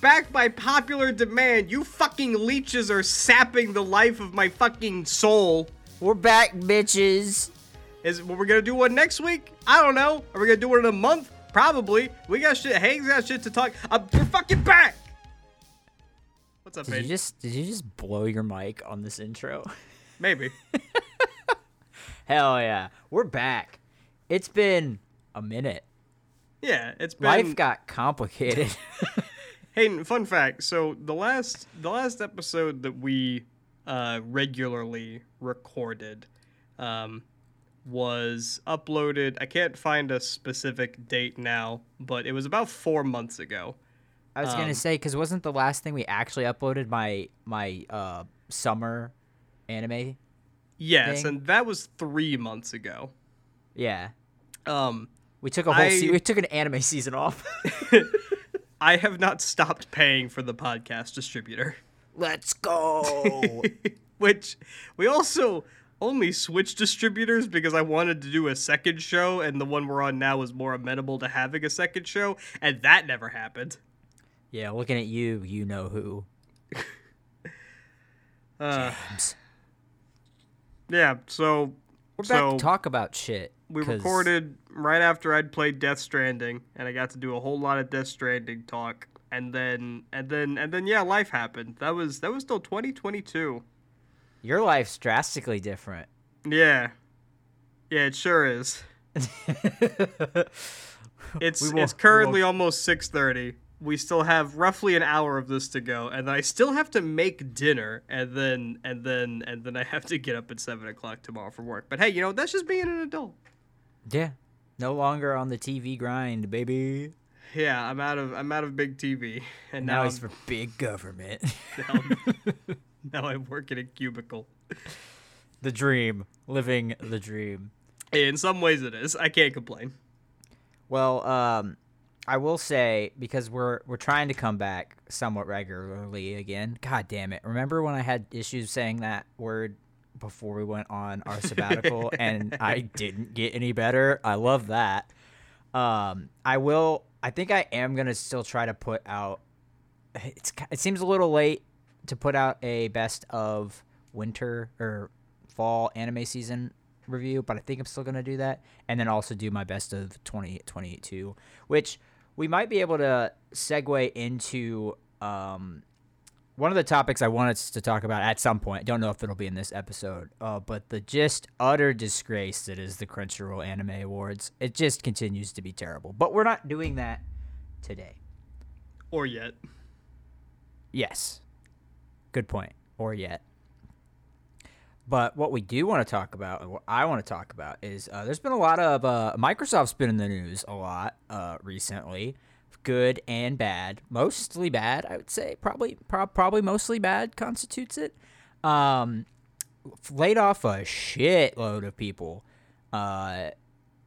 back by popular demand. You fucking leeches are sapping the life of my fucking soul. We're back, bitches. Is we're gonna do one next week? I don't know. Are we gonna do one in a month? Probably. We got shit. Hank's got shit to talk. Uh, we're fucking back. What's up, Did you just did you just blow your mic on this intro? Maybe. Hell yeah. We're back. It's been a minute. Yeah, it's been. Life got complicated. Hayden, fun fact. So the last the last episode that we uh, regularly recorded um, was uploaded. I can't find a specific date now, but it was about four months ago. I was Um, gonna say because wasn't the last thing we actually uploaded my my uh summer anime? Yes, Dang. and that was three months ago. Yeah, Um, we took a whole se- we took an anime season off. I have not stopped paying for the podcast distributor, Let's go. which we also only switched distributors because I wanted to do a second show, and the one we're on now was more amenable to having a second show, and that never happened. yeah, looking at you, you know who. Uh, James. yeah, so We're back so to talk about shit. We recorded right after I'd played Death Stranding, and I got to do a whole lot of Death Stranding talk, and then and then and then yeah, life happened. That was that was still 2022. Your life's drastically different. Yeah, yeah, it sure is. It's it's currently almost 6:30. We still have roughly an hour of this to go, and then I still have to make dinner, and then and then and then I have to get up at seven o'clock tomorrow for work. But hey, you know that's just being an adult. Yeah, no longer on the TV grind, baby. Yeah, I'm out of I'm out of big TV, and Now now he's I'm, for big government. now, I'm- now I work in a cubicle. the dream, living the dream. In some ways, it is. I can't complain. Well, um, I will say because we're we're trying to come back somewhat regularly again. God damn it! Remember when I had issues saying that word before we went on our sabbatical, and I didn't get any better. I love that. Um, I will. I think I am gonna still try to put out. It's it seems a little late to put out a best of winter or fall anime season review, but I think I'm still gonna do that, and then also do my best of 2022, which we might be able to segue into um, one of the topics I wanted to talk about at some point. I Don't know if it'll be in this episode, uh, but the just utter disgrace that is the Crunchyroll Anime Awards. It just continues to be terrible, but we're not doing that today. Or yet. Yes. Good point. Or yet. But what we do want to talk about, and what I want to talk about, is uh, there's been a lot of uh, Microsoft's been in the news a lot uh, good and bad. Mostly bad, I would say. Probably, pro- probably mostly bad constitutes it. Um, laid off a shitload of people, uh,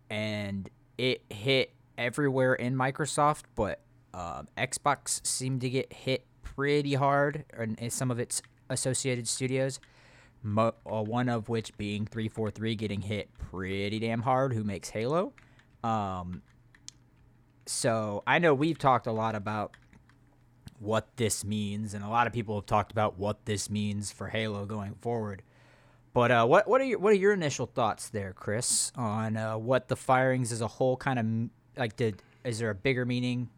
and it hit everywhere in Microsoft, but um, Xbox seemed to get hit pretty hard in some of its associated studios. Mo- uh, one of which being 343 getting hit pretty damn hard, who makes Halo. Um, so I know we've talked a lot about what this means, and a lot of people have talked about what this means for Halo going forward. But uh, what what are your what are your initial thoughts there, Chris, on uh, what the firings as a whole kind of like? Did is there a bigger meaning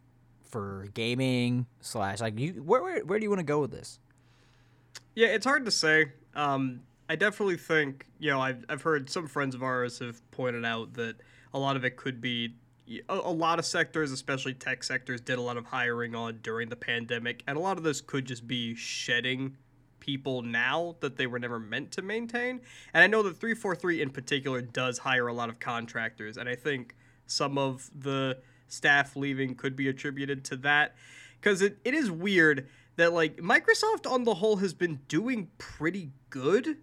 for gaming slash like you? Where where, where do you want to go with this? Yeah, it's hard to say. Um, I definitely think, you know, I've, I've heard some friends of ours have pointed out that a lot of it could be a, lot of sectors, especially tech sectors, did a lot of hiring on during the pandemic. And a lot of this could just be shedding people now that they were never meant to maintain. And I know that 343 in particular does hire a lot of contractors. And I think some of the staff leaving could be attributed to that. Because it, it is weird that like Microsoft on the whole has been doing pretty good.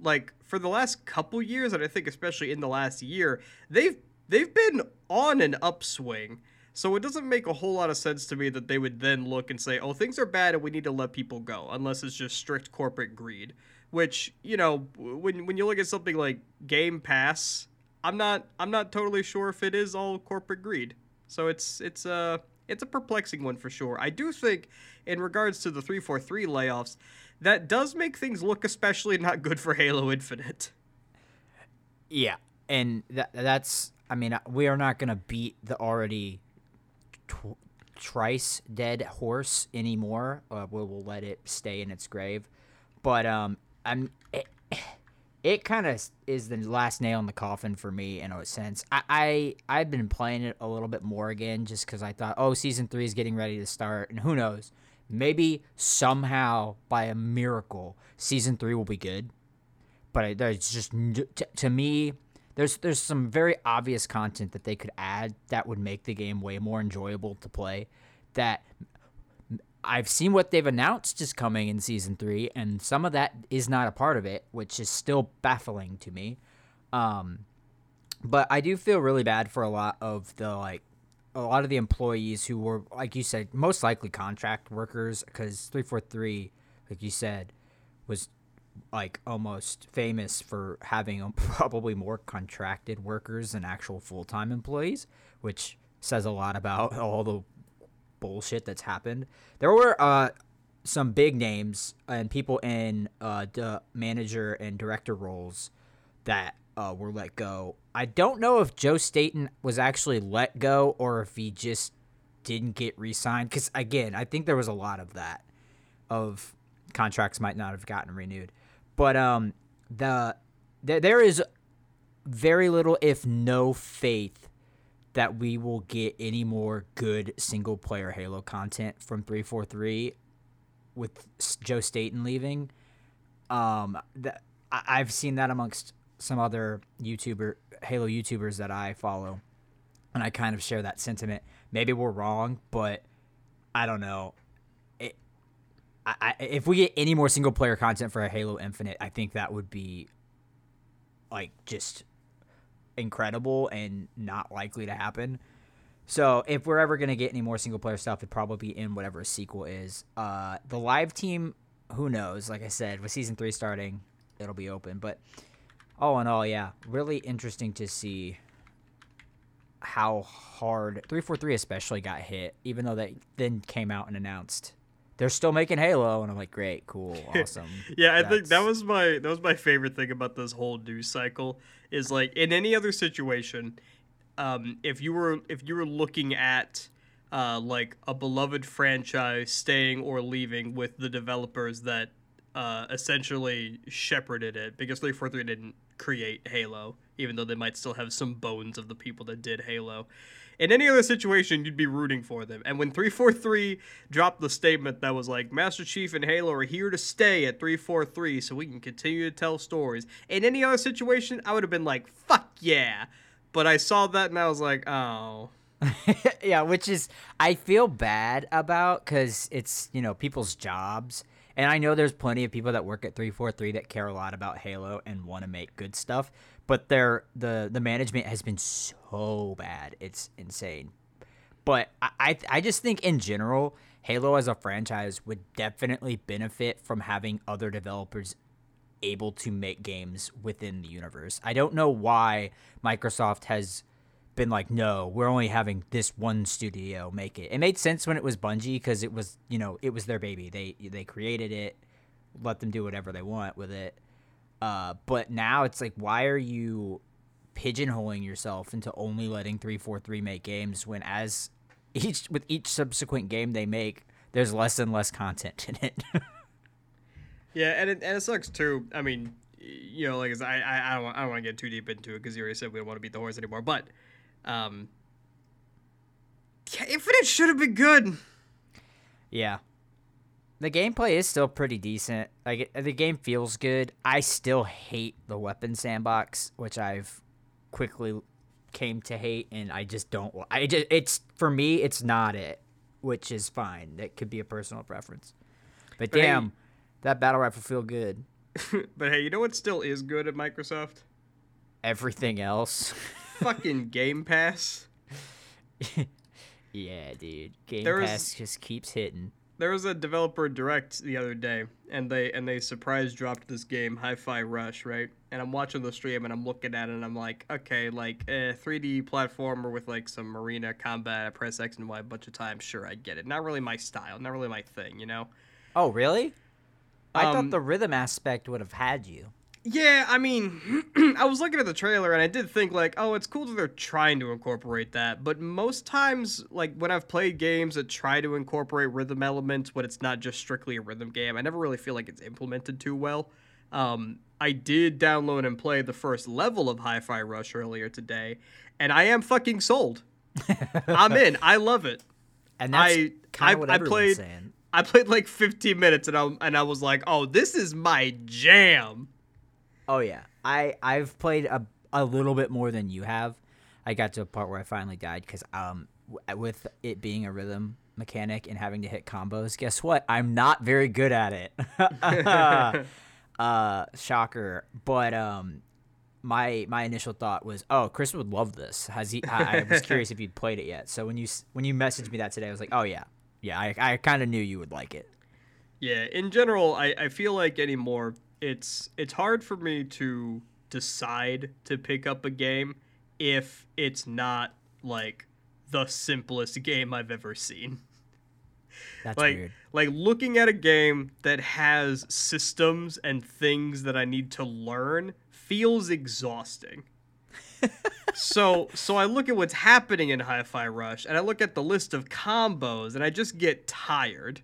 Like for the last couple years, and I think especially in the last year, they've they've been on an upswing. So it doesn't make a whole lot of sense to me that they would then look and say, "Oh, things are bad and we need to let people go," unless it's just strict corporate greed. Which you know, when when you look at something like Game Pass, I'm not I'm not totally sure if it is all corporate greed. So it's it's uh it's a perplexing one for sure. I do think, in regards to the 343 layoffs, that does make things look especially not good for Halo Infinite. Yeah, and that that's. I mean, we are not gonna beat the already tw- trice dead horse anymore. Uh, we will let it stay in its grave. But um, I'm. It, it kind of is the last nail in the coffin for me in a sense. I, I I've been playing it a little bit more again just because I thought, oh, season three is getting ready to start, and who knows, maybe somehow by a miracle, season three will be good. But there's just to, to me, there's there's some very obvious content that they could add that would make the game way more enjoyable to play. That I've seen what they've announced is coming in season three, and some of that is not a part of it, which is still baffling to me. Um, but I do feel really bad for a lot of the like a lot of the employees who were like you said most likely contract workers because 343 like you said was like almost famous for having probably more contracted workers than actual full-time employees which says a lot about all the bullshit that's happened. There were uh, some big names and people in uh, the manager and director roles that uh, were let go. I don't know if Joe Staten was actually let go or if he just didn't get re-signed. Because again, I think there was a lot of that, of contracts might not have gotten renewed. But um, the, the there is very little, if no, faith that we will get any more good single player Halo content from 343 with Joe Staten leaving. Um, that I've seen that amongst some other YouTuber Halo YouTubers that I follow, and I kind of share that sentiment. Maybe we're wrong, but I don't know. I, if we get any more single player content for Halo Infinite, I think that would be like just incredible and not likely to happen. So if we're ever gonna get any more single player stuff, it'd probably be in whatever sequel is. Uh, the live team, who knows? Like I said, with season three starting, it'll be open. But all in all, yeah, really interesting to see how hard 343 especially got hit, even though they then came out and announced they're still making Halo, and I'm like, great, cool, awesome. yeah, I That's... think that was my that was my favorite thing about this whole news cycle is like in any other situation, um, if you were if you were looking at uh, like a beloved franchise staying or leaving with the developers that uh, essentially shepherded it because 343 didn't create Halo, even though they might still have some bones of the people that did Halo. In any other situation, you'd be rooting for them. And when 343 dropped the statement that was like, Master Chief and Halo are here to stay at 343 so we can continue to tell stories. In any other situation, I would have been like, fuck yeah. But I saw that and I was like, oh. yeah, which is, I feel bad about because it's, you know, people's jobs. And I know there's plenty of people that work at 343 that care a lot about Halo and want to make good stuff but their the the management has been so bad. It's insane. But I, I I just think in general, Halo as a franchise would definitely benefit from having other developers able to make games within the universe. I don't know why Microsoft has been like, no, we're only having this one studio make it. It made sense when it was Bungie because it was, you know, it was their baby. They they created it, let them do whatever they want with it. Uh, but now it's like, why are you pigeonholing yourself into only letting 343 make games when as each with each subsequent game they make, there's less and less content in it. yeah, and it, and it sucks too. I mean, you know, like I I, I don't want, I don't want to get too deep into it because you already said we don't want to beat the horse anymore. But, um, Infinite should have been good. Yeah, the gameplay is still pretty decent. Like the game feels good. I still hate the weapon sandbox, which I've quickly came to hate, and I just don't. I just it's for me, it's not it, which is fine. That could be a personal preference. But, but damn, hey, that battle rifle feel good. but hey, you know what still is good at Microsoft? Everything else. Fucking Game Pass. yeah, dude. Game Pass just keeps hitting there was a developer direct the other day, and they and they surprise dropped this game, Hi-Fi Rush, right? And I'm watching the stream, and I'm looking at it, and I'm like, okay, like a 3D platformer with like some marina combat. I press X and Y a bunch of times. Sure, I get it. Not really my style. Not really my thing, you know. Oh, really? I Um, thought the rhythm aspect would have had you. Yeah, I mean, I was looking at the trailer and I did think like, oh, it's cool that they're trying to incorporate that. But most times, like when I've played games that try to incorporate rhythm elements, when it's not just strictly a rhythm game, I never really feel like it's implemented too well. Um, I did download and play the first level of Hi-Fi Rush earlier today, and I am fucking sold. I'm in. I love it. And that's I- kind I- of what I played- saying. I played like 15 minutes and I and I was like, oh, this is my jam. Oh yeah, I I've played a a little bit more than you have. I got to a part where I finally died because um w- with it being a rhythm mechanic and having to hit combos, guess what? I'm not very good at it. uh, shocker. But um, my my initial thought was, oh, Chris would love this. Has he? I, I was curious if you'd played it yet. So when you when you messaged me that today, I was like, oh yeah, yeah. I I kind of knew you would like it. Yeah, in general, I, I feel like anymore it's it's hard for me to decide to pick up a game if it's not like the simplest game I've ever seen. That's like weird. like looking at a game that has systems and things that I need to learn feels exhausting. so so I look at what's happening in Hi-Fi Rush and I look at the list of combos and I just get tired.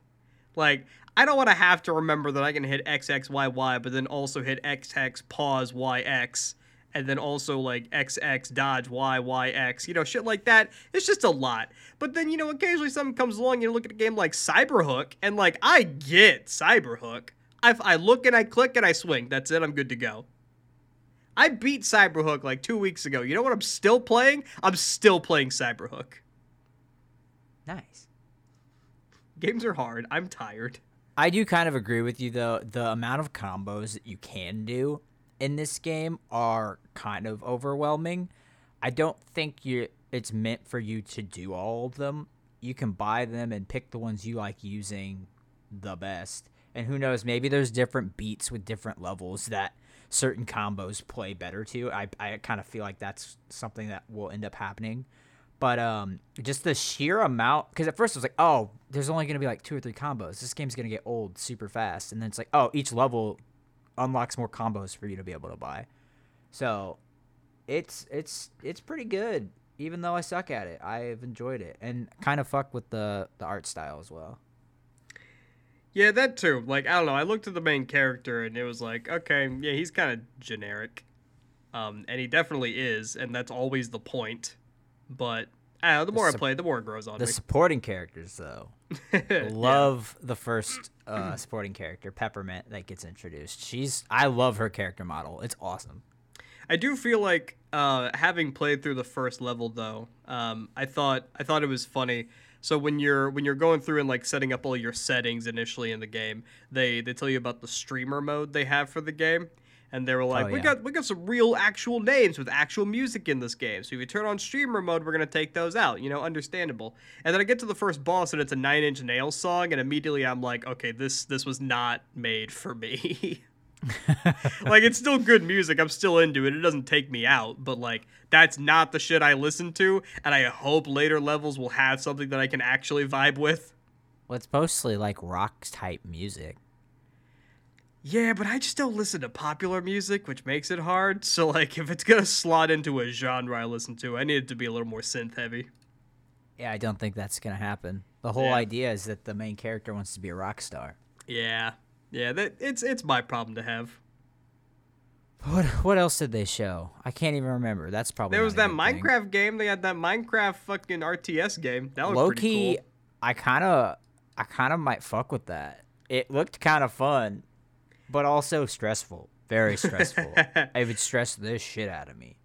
Like I don't want to have to remember that I can hit XXYY but then also hit XX pause YX and then also like XX dodge YYX, you know, shit like that. It's just a lot. But then, you know, occasionally something comes along and you look at a game like Cyberhook and like I get Cyberhook. I, I look and I click and I swing. That's it. I'm good to go. I beat Cyberhook like two weeks ago. You know what I'm still playing? I'm still playing Cyberhook. Nice. Games are hard. I'm tired. I do kind of agree with you though. The amount of combos that you can do in this game are kind of overwhelming. I don't think you it's meant for you to do all of them. You can buy them and pick the ones you like using the best. And who knows, maybe there's different beats with different levels that certain combos play better to. I I kind of feel like that's something that will end up happening. But um, just the sheer amount, because at first I was like, oh, there's only gonna be like two or three combos. This game's gonna get old super fast, and then it's like, oh, each level unlocks more combos for you to be able to buy. So, it's it's it's pretty good. Even though I suck at it, I've enjoyed it and kind of fuck with the the art style as well. Yeah, that too. Like, I don't know. I looked at the main character and it was like, okay, yeah, he's kind of generic. Um, and he definitely is, and that's always the point. But I know, the more I play, the more it grows on The me. The supporting characters though, Yeah. love the first uh, supporting character, Peppermint, that gets introduced. She's I love her character model. It's awesome. I do feel like uh, having played through the first level though, um, I thought I thought it was funny. So when you're when you're going through and like setting up all your settings initially in the game, they they tell you about the streamer mode they have for the game. And they were like, Oh, we yeah. got we got some real actual names with actual music in this game. So if you turn on streamer mode, we're gonna take those out. You know, understandable. And then I get to the first boss and it's a Nine Inch Nails song, and immediately I'm like, okay, this this was not made for me. like it's still good music. I'm still into it. It doesn't take me out, but like that's not the shit I listen to, and I hope later levels will have something that I can actually vibe with. Well, it's mostly like rock type music. Yeah, but I just don't listen to popular music, which makes it hard. So like if it's going to slot into a genre I listen to, I need it to be a little more synth heavy. Yeah, I don't think that's gonna happen. The whole Yeah. idea is that the main character wants to be a rock star. Yeah. Yeah, that it's it's my problem to have. What what else did they show? I can't even remember. That's probably There was that good thing. Minecraft game. They had that Minecraft fucking RTS game. That was Low pretty key, cool. I kind of I kind of might fuck with that. It looked kind of fun, but also stressful. Very stressful. it would stress the shit out of me.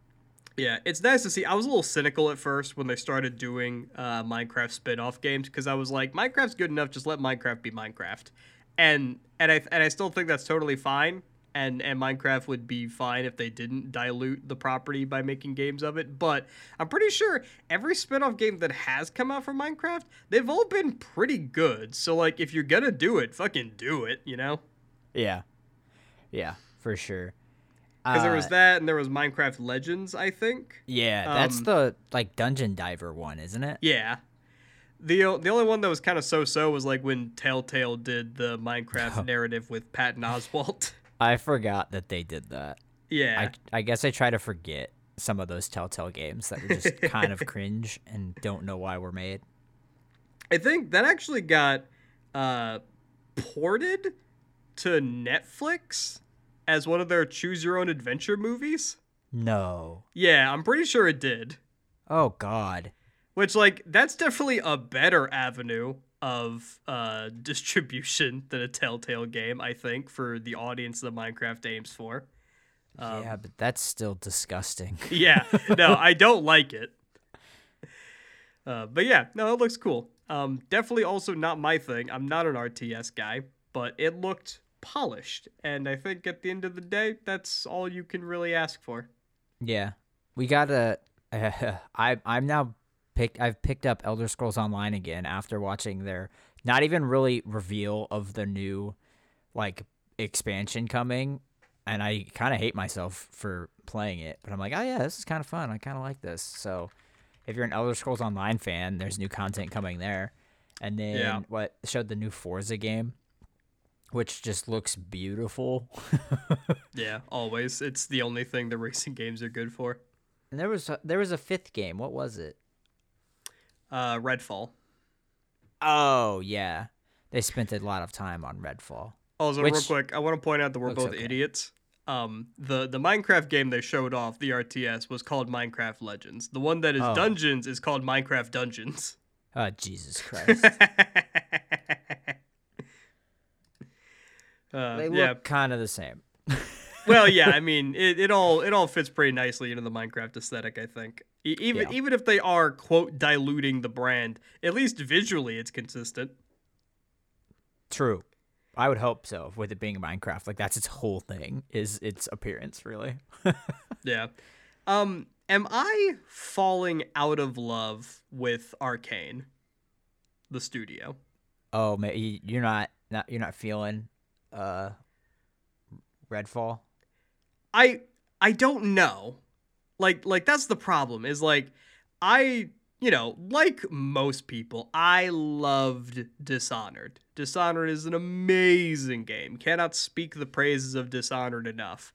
Yeah, it's nice to see. I was a little cynical at first when they started doing uh, Minecraft spin-off games because I was like, Minecraft's good enough. Just let Minecraft be Minecraft, and and I and I still think that's totally fine. and and Minecraft would be fine if they didn't dilute the property by making games of it. But I'm pretty sure every spin-off game that has come out from Minecraft, they've all been pretty good. So like if you're gonna do it, fucking do it, you know? Yeah. Yeah, for sure. Because there was Uh, that, and there was Minecraft Legends, I think. Yeah, that's um, the like dungeon diver one, isn't it? Yeah. The, o- the only one that was kind of so-so was like when Telltale did the Minecraft narrative with Patton Oswalt. I forgot that they did that. yeah. I I guess I try to forget some of those Telltale games that were just kind of cringe and don't know why were made. I think that actually got uh, ported to Netflix as one of their choose your own adventure movies. No. Yeah, I'm pretty sure it did. Oh God. Which like that's definitely a better avenue of uh, distribution than a Telltale game, I think, for the audience that Minecraft aims for. Um, yeah, but that's still disgusting. yeah, no, I don't like it. Uh, but yeah, no, it looks cool. Um, definitely also not my thing. I'm not an RTS guy, but it looked polished, and I think at the end of the day, that's all you can really ask for. yeah, we gotta. I I'm now picked. I've picked up Elder Scrolls Online again after watching their not even really reveal of the new like expansion coming, and I kind of hate myself for playing it. But I'm like, oh yeah, this is kind of fun. I kind of like this. So if you're an Elder Scrolls Online fan, there's new content coming there. And then Yeah. what showed the new Forza game, which just looks beautiful. Yeah, always. It's the only thing the racing games are good for. And there was a, there was a fifth game. What was it? Uh, Redfall. Oh yeah, they spent a lot of time on Redfall. Also, real quick, I want to point out that we're looks both okay. idiots. Um, the the Minecraft game they showed off, the RTS, was called Minecraft Legends. The one that is Oh. Dungeons is called Minecraft Dungeons. Oh Jesus Christ! Uh, they yeah. look kind of the same. well, yeah. I mean, it, it all it all fits pretty nicely into the Minecraft aesthetic. I think. E- even Yeah. even if they are quote diluting the brand, at least visually, it's consistent. True. I would hope so. With it being Minecraft, like that's its whole thing is its appearance, really. Yeah. Um, am I falling out of love with Arkane, the studio? oh, ma- you- you're not not you're not feeling uh Redfall. I I don't know. Like like that's the problem is like I you know, like most people, I loved Dishonored. Dishonored is an amazing game. Cannot speak the praises of Dishonored enough.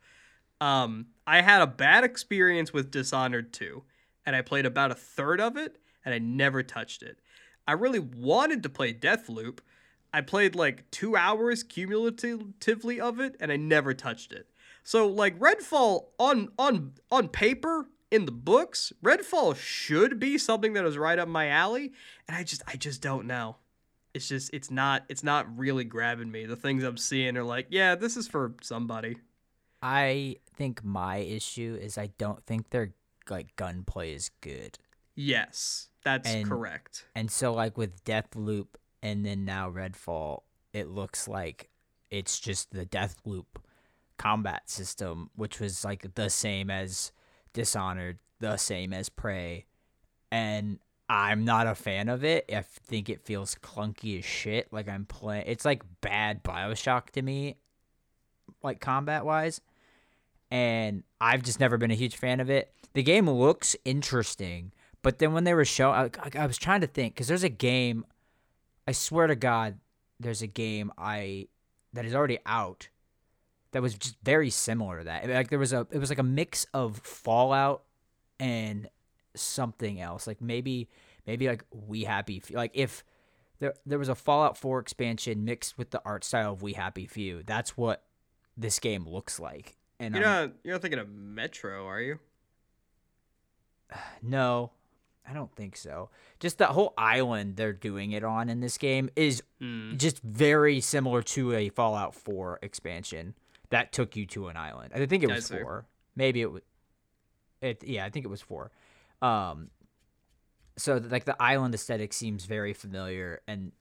Um, I had a bad experience with Dishonored 2, and I played about a third of it, and I never touched it. I really wanted to play Deathloop. I played like two hours cumulatively of it, and I never touched it. So like Redfall on on on paper in the books, Redfall should be something that is right up my alley, and I just I just don't know. It's just it's not it's not really grabbing me. The things I'm seeing are like, yeah, this is for somebody. I think my issue is I don't think their like gunplay is good. Yes, that's And- correct. And so like with Deathloop and then now Redfall, it looks like it's just the Deathloop combat system, which was like the same as Dishonored, the same as Prey. And I'm not a fan of it. I think it feels clunky as shit. Like I'm playing it's like bad Bioshock to me, like combat wise. And I've just never been a huge fan of it. The game looks interesting, but then when they were showing, I, I, was trying to think because there's a game. I swear to God, there's a game I that is already out that was just very similar to that. Like there was a, it was like a mix of Fallout and something else. Like maybe, maybe like We Happy, Few- like if there there was a Fallout 4 expansion mixed with the art style of We Happy Few. That's what this game looks like. And You're I'm- not you're not thinking of Metro, are you? No, I don't think so. Just the whole island they're doing it on in this game is Hmm. just very similar to a Fallout 4 expansion that took you to an island. I think it was see. 4. Maybe it was it yeah, I think it was 4. Um so like the island aesthetic seems very familiar and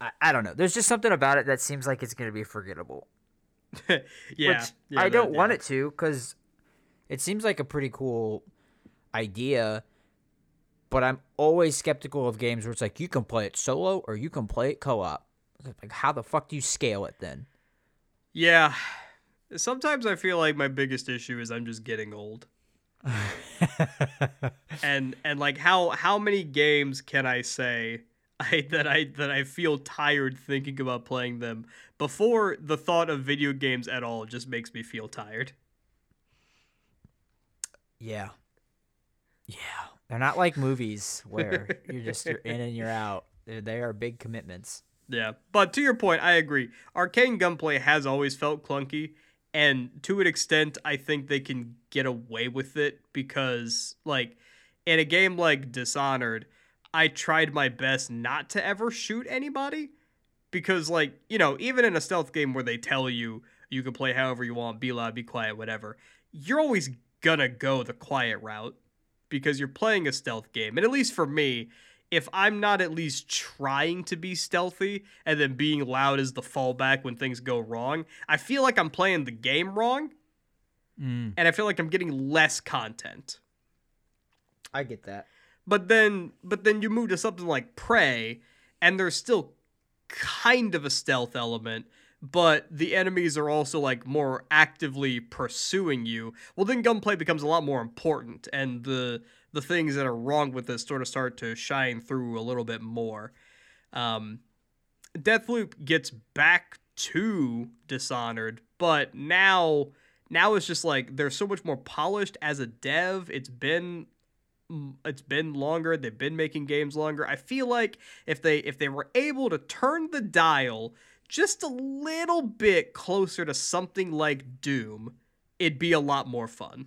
I, I don't know. There's just something about it that seems like it's going to be forgettable. yeah, which yeah, I don't that- want yeah. it to because it seems like a pretty cool idea. But I'm always skeptical of games where it's like you can play it solo or you can play it co-op. Like, how the fuck do you scale it then? Yeah. Sometimes I feel like my biggest issue is I'm just getting old. and and like how how many games can I say I that I that I feel tired thinking about playing them before the thought of video games at all just makes me feel tired. Yeah. Yeah. They're not like movies where you're just you're in and you're out. They're, they are big commitments. Yeah, but to your point, I agree. Arkane gunplay has always felt clunky, and to an extent, I think they can get away with it because, like, in a game like Dishonored, I tried my best not to ever shoot anybody because, like, you know, even in a stealth game where they tell you you can play however you want, be loud, be quiet, whatever, you're always gonna go the quiet route because you're playing a stealth game. And at least for me, if I'm not at least trying to be stealthy and then being loud is the fallback when things go wrong, I feel like I'm playing the game wrong Mm, and I feel like I'm getting less content. I get that. But then but then you move to something like Prey and there's still kind of a stealth element, but the enemies are also like more actively pursuing you. Well then gunplay becomes a lot more important and the the things that are wrong with this sort of start to shine through a little bit more. Um Deathloop gets back to Dishonored, but now now it's just like they're so much more polished as a dev. It's been mm, it's been longer. They've been making games longer. I feel like if they if they were able to turn the dial just a little bit closer to something like Doom, it'd be a lot more fun.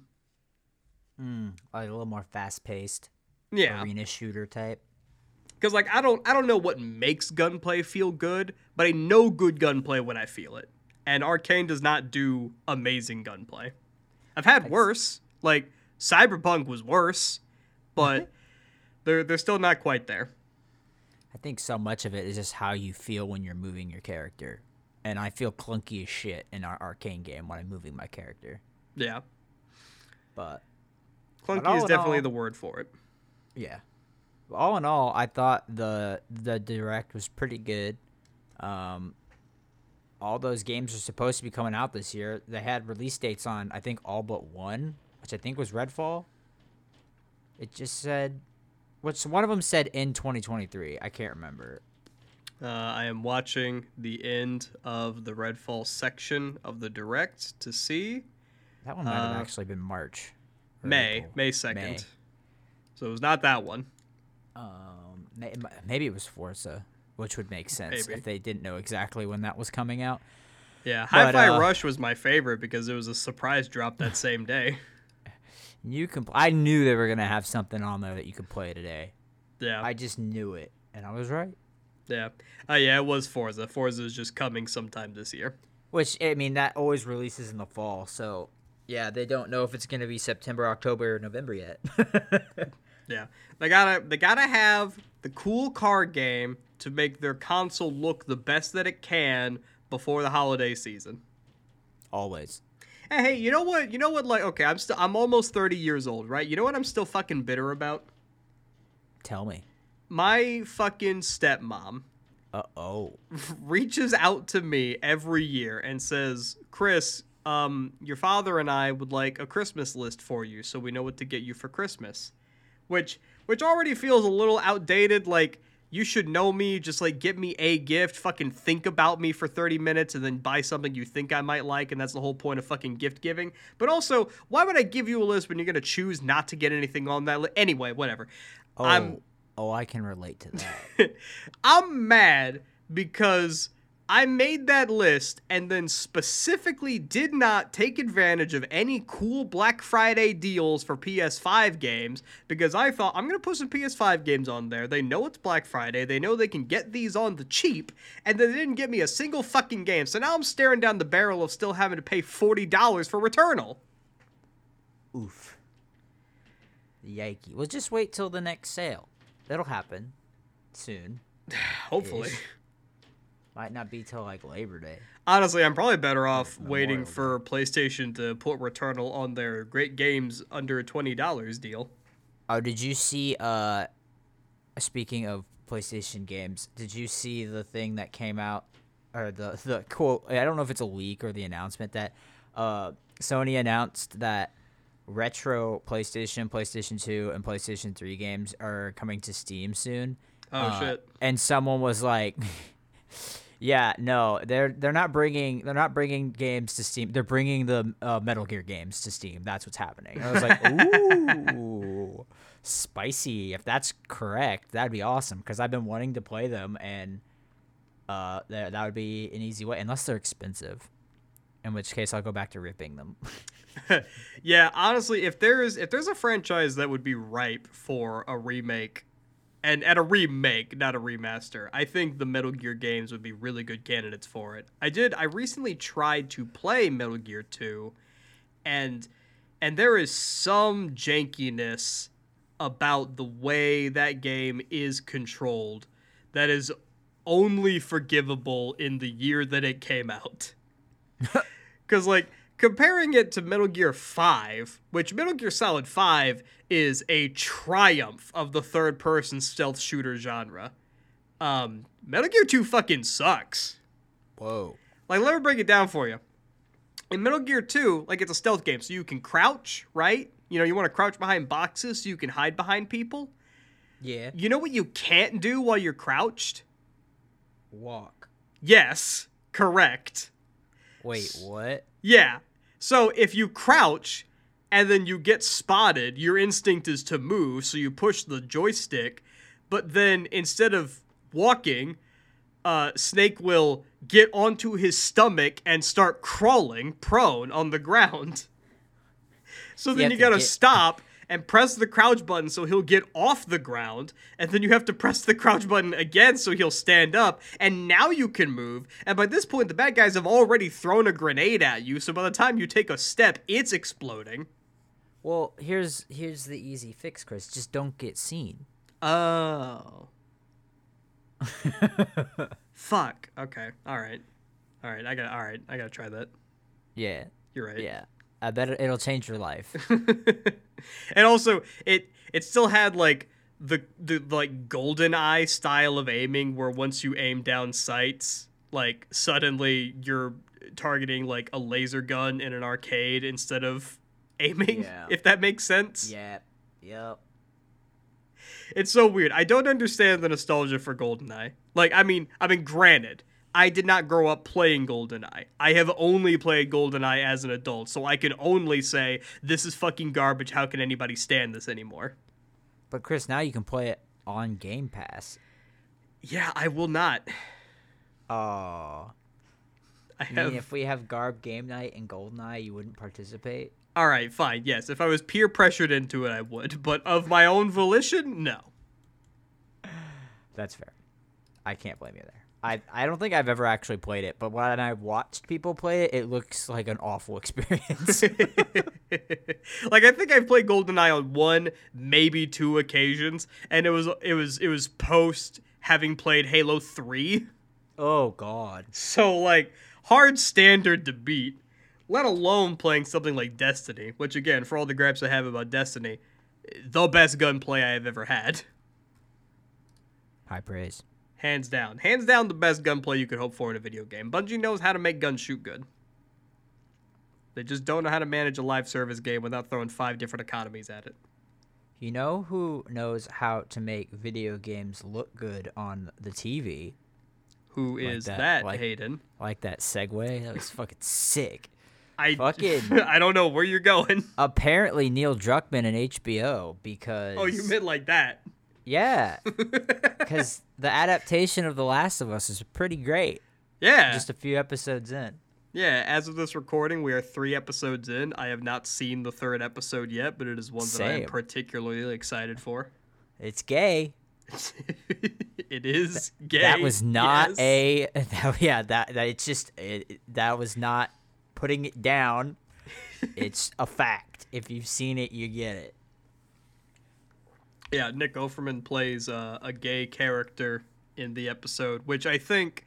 Mm, like a little more fast paced Yeah. arena shooter type. Cuz like I don't I don't know what makes gunplay feel good, but I know good gunplay when I feel it. And Arkane does not do amazing gunplay. I've had worse. Like Cyberpunk was worse, but they're they're still not quite there. I think so much of it is just how you feel when you're moving your character. And I feel clunky as shit in our Arkane game when I'm moving my character. Yeah. But Clunky all is definitely all- the word for it. yeah. All in all, I thought the the direct was pretty good. Um all those games are supposed to be coming out this year. They had release dates on I think all but one, which I think was Redfall. It just said which one of them said in 2023. I can't remember. Uh, I am watching the end of the Redfall section of the direct to see That one might have Uh, actually been March. May April. May second. May. So it was not that one. Um, maybe it was Forza, which would make sense Maybe. if they didn't know exactly when that was coming out. Yeah, But, Hi-Fi uh, Rush was my favorite because it was a surprise drop that same day. You can. I knew they were gonna have something on there that you could play today. Yeah, I just knew it, and I was right. yeah, uh, yeah. It was Forza. Forza is just coming sometime this year. Which I mean, that always releases in the fall, so yeah, they don't know if it's gonna be September, October, or November yet. Yeah, they gotta they gotta have the cool car game to make their console look the best that it can before the holiday season. always. Hey, hey, you know what? You know what? Like, okay, I'm still I'm almost 30 years old, right? You know what? I'm still fucking bitter about Tell me. my fucking stepmom Uh oh. reaches out to me every year and says, "Chris, um, your father and I would like a Christmas list for you, so we know what to get you for Christmas." Which, which already feels a little outdated. Like, you should know me. Just like get me a gift. Fucking think about me for 30 minutes and then buy something you think I might like, and that's the whole point of fucking gift giving. But also, why would I give you a list when you're gonna choose not to get anything on that list? Anyway, whatever. Oh. I'm oh, I can relate to that. I'm mad because I made that list and then specifically did not take advantage of any cool Black Friday deals for PS5 games because I thought I'm going to put some PS5 games on there. They know it's Black Friday. They know they can get these on the cheap and they didn't get me a single fucking game. So now I'm staring down the barrel of still having to pay $40 for Returnal. Oof. Yikey. Well, just wait till the next sale. That'll happen soon. Hopefully. Ish. Might not be till like Labor Day. Honestly, I'm probably better off waiting Memorial for PlayStation to put Returnal on their great games under twenty dollars deal. Oh, did you see? Uh, speaking of PlayStation games, did you see the thing that came out, or the the quote? I don't know if it's a leak or the announcement that, uh, Sony announced that retro PlayStation, PlayStation Two, and PlayStation Three games are coming to Steam soon. Oh Uh, shit! And someone was like, "Yeah, no, they're they're not bringing they're not bringing games to Steam. They're bringing the uh, Metal Gear games to Steam. That's what's happening." And I was like, "Ooh, spicy! If that's correct, that'd be awesome because I've been wanting to play them, and uh, that that would be an easy way, unless they're expensive." In which case, I'll go back to ripping them. Yeah, honestly, if there's if there's a franchise that would be ripe for a remake, and at a remake, not a remaster, I think the Metal Gear games would be really good candidates for it. I did. I recently tried to play Metal Gear Two, and and there is some jankiness about the way that game is controlled that is only forgivable in the year that it came out. Because, like, comparing it to Metal Gear 5, which Metal Gear Solid 5 is a triumph of the third person stealth shooter genre, um, Metal Gear 2 fucking sucks. Whoa. Like, let me break it down for you. In Metal Gear 2, like, it's a stealth game, so you can crouch, right? You know, you want to crouch behind boxes so you can hide behind people. Yeah. You know what you can't do while you're crouched? Walk. Yes, correct. Wait, what? Yeah. So if you crouch and then you get spotted, your instinct is to move, so you push the joystick, but then instead of walking, uh, Snake will get onto his stomach and start crawling prone on the ground. So then have you gotta get- stop and press the crouch button so he'll get off the ground, and then you have to press the crouch button again so he'll stand up, and now you can move. And by this point, the bad guys have already thrown a grenade at you, so by the time you take a step, it's exploding. Well, here's here's the easy fix, Chris. Just don't get seen. Oh. Fuck. Okay. All right. All right. I got. All right. I gotta try that. Yeah. You're right. Yeah. I bet it- it'll change your life. and also, it it still had like the the like GoldenEye style of aiming, where once you aim down sights, like suddenly you're targeting like a laser gun in an arcade instead of aiming. Yeah. If that makes sense. yep. Yep. It's so weird. I don't understand the nostalgia for GoldenEye. Like, I mean, I mean, granted, I did not grow up playing GoldenEye. I have only played GoldenEye as an adult, so I can only say this is fucking garbage. How can anybody stand this anymore? But Chris, now you can play it on Game Pass. Yeah, I will not. Oh. I I have. mean, if we have Garb Game Night and GoldenEye, you wouldn't participate? All right, fine. Yes, if I was peer pressured into it, I would. But of my own volition, no. That's fair. I can't blame you there. I, I don't think I've ever actually played it, but when I've watched people play it, it looks like an awful experience. like I think I've played GoldenEye on one, maybe two occasions, and it was it was it was post having played Halo 3. oh, God. So like hard standard to beat, let alone playing something like Destiny, which again, for all the gripes I have about Destiny, the best gunplay I have ever had. High praise. Hands down. Hands down the best gunplay you could hope for in a video game. Bungie knows how to make guns shoot good. They just don't know how to manage a live service game without throwing five different economies at it. You know who knows how to make video games look good on the TV? Who is that, that, like- Hayden? Like that segue? That was fucking sick. I fucking- I don't know where you're going. Apparently, Neil Druckmann and HBO because. Oh, you meant like that. Yeah, because the adaptation of The Last of Us is pretty great. Yeah. Just a few episodes in. yeah, as of this recording, we are 3 episodes in. I have not seen the third episode yet, but it is one that I am particularly excited for. It's gay. it is gay. That was not yes. a. That, yeah, that that it's just it- that was not putting it down. it's a fact. If you've seen it, you get it. Yeah, Nick Offerman plays uh, a gay character in the episode, which I think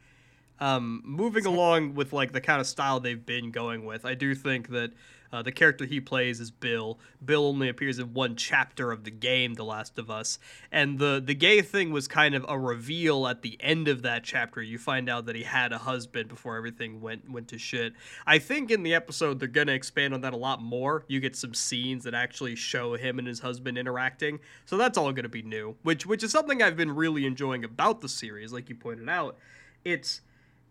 Um, moving along with like the kind of style they've been going with, I do think that uh, the character he plays is Bill. Bill only appears in one chapter of the game, The Last of Us, and the the gay thing was kind of a reveal at the end of that chapter. You find out that he had a husband before everything went went to shit. I think in the episode they're gonna expand on that a lot more. You get some scenes that actually show him and his husband interacting, so that's all gonna be new. Which which is something I've been really enjoying about the series, like you pointed out. It's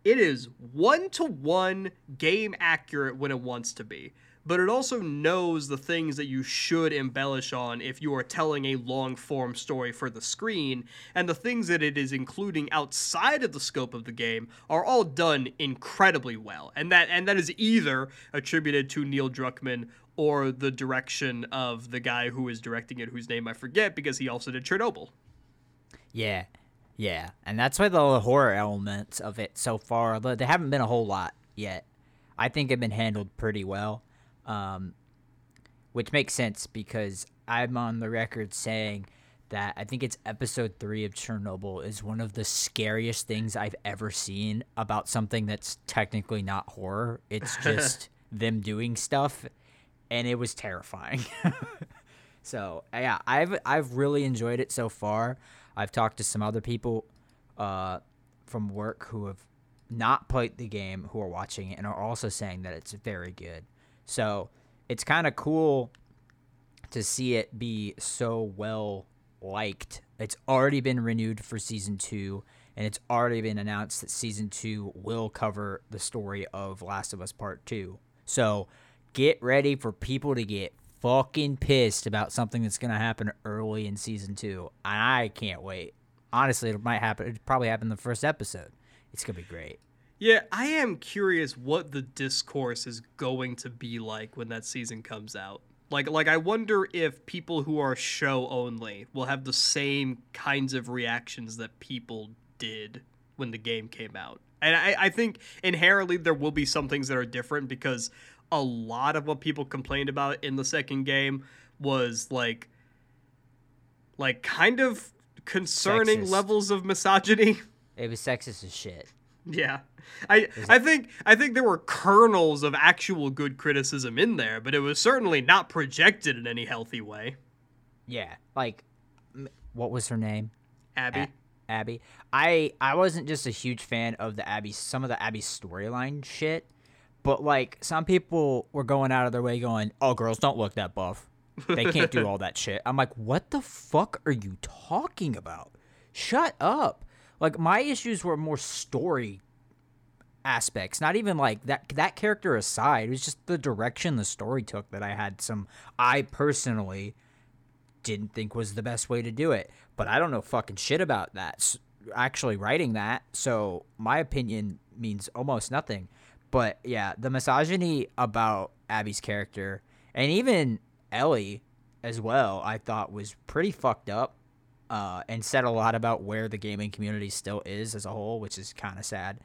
it is one to one game accurate when it wants to be, but it also knows the things that you should embellish on if you are telling a long form story for the screen, and the things that it is including outside of the scope of the game are all done incredibly well. And that and that is either attributed to Neil Druckmann or the direction of the guy who is directing it, whose name I forget because he also did Chernobyl. Yeah. Yeah, and that's why the horror elements of it so far, they haven't been a whole lot yet. I think have been handled pretty well, um, which makes sense because I'm on the record saying that I think it's episode three of Chernobyl is one of the scariest things I've ever seen about something that's technically not horror. It's just them doing stuff, and it was terrifying. so yeah, I've I've really enjoyed it so far. I've talked to some other people uh, from work who have not played the game who are watching it and are also saying that it's very good. So it's kind of cool to see it be so well liked. It's already been renewed for season two, and it's already been announced that season two will cover the story of Last of Us Part Two. So get ready for people to get fucking pissed about something that's gonna happen early in season two. And I can't wait. Honestly, it might happen. It probably happen in the first episode. It's gonna be great. Yeah, I am curious what the discourse is going to be like when that season comes out. Like, like I wonder if people who are show only will have the same kinds of reactions that people did when the game came out. And I, I think inherently there will be some things that are different because a lot of what people complained about in the second game was like like kind of concerning Sexist. levels of misogyny. It was sexist as shit. Yeah. I I think I think there were kernels of actual good criticism in there, but it was certainly not projected in any healthy way. Yeah, like what was her name? Abby. A- Abby. I I wasn't just a huge fan of the Abby some of the Abby storyline shit, but like some people were going out of their way going, "Oh, girls don't look that buff. They can't do all that shit." I'm like, "What the fuck are you talking about? Shut up." Like my issues were more story aspects, not even like that that character aside. It was just the direction the story took that I had some I personally didn't think was the best way to do it. But I don't know fucking shit about that. Actually writing that, so my opinion means almost nothing. But yeah, the misogyny about Abby's character and even Ellie as well, I thought was pretty fucked up. Uh, and said a lot about where the gaming community still is as a whole, which is kind of sad.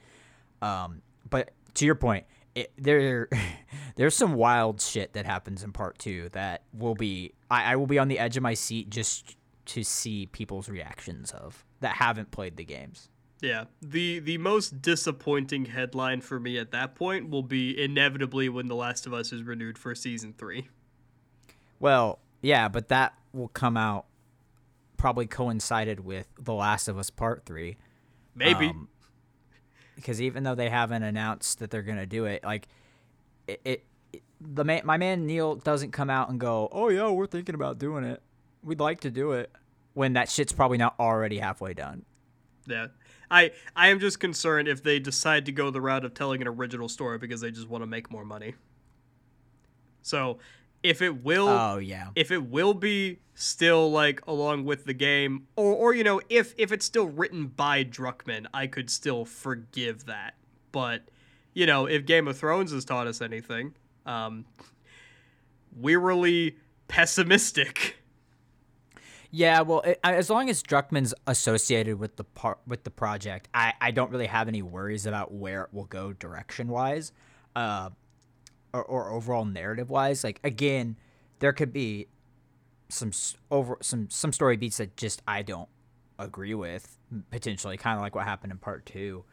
Um, but to your point, it, there there's some wild shit that happens in part two that will be I, I will be on the edge of my seat just to see people's reactions of that haven't played the games. Yeah. The the most disappointing headline for me at that point will be inevitably when The Last of Us is renewed for season 3. Well, yeah, but that will come out probably coincided with The Last of Us Part Three. Maybe. Um, because even though they haven't announced that they're gonna do it, like it, it, it- the man, my man Neil doesn't come out and go, "Oh yeah, we're thinking about doing it. We'd like to do it." When that shit's probably not already halfway done. Yeah. I I am just concerned if they decide to go the route of telling an original story because they just want to make more money. So, if it will Oh yeah, if it will be still like along with the game or or you know if if it's still written by Druckmann, I could still forgive that. But you know, if Game of Thrones has taught us anything, um wearily pessimistic. yeah. Well, it, as long as Druckmann's associated with the part with the project, I I don't really have any worries about where it will go direction wise. Uh, or, or overall narrative wise like again there could be some over some some story beats that just i don't agree with potentially kind of like what happened in part two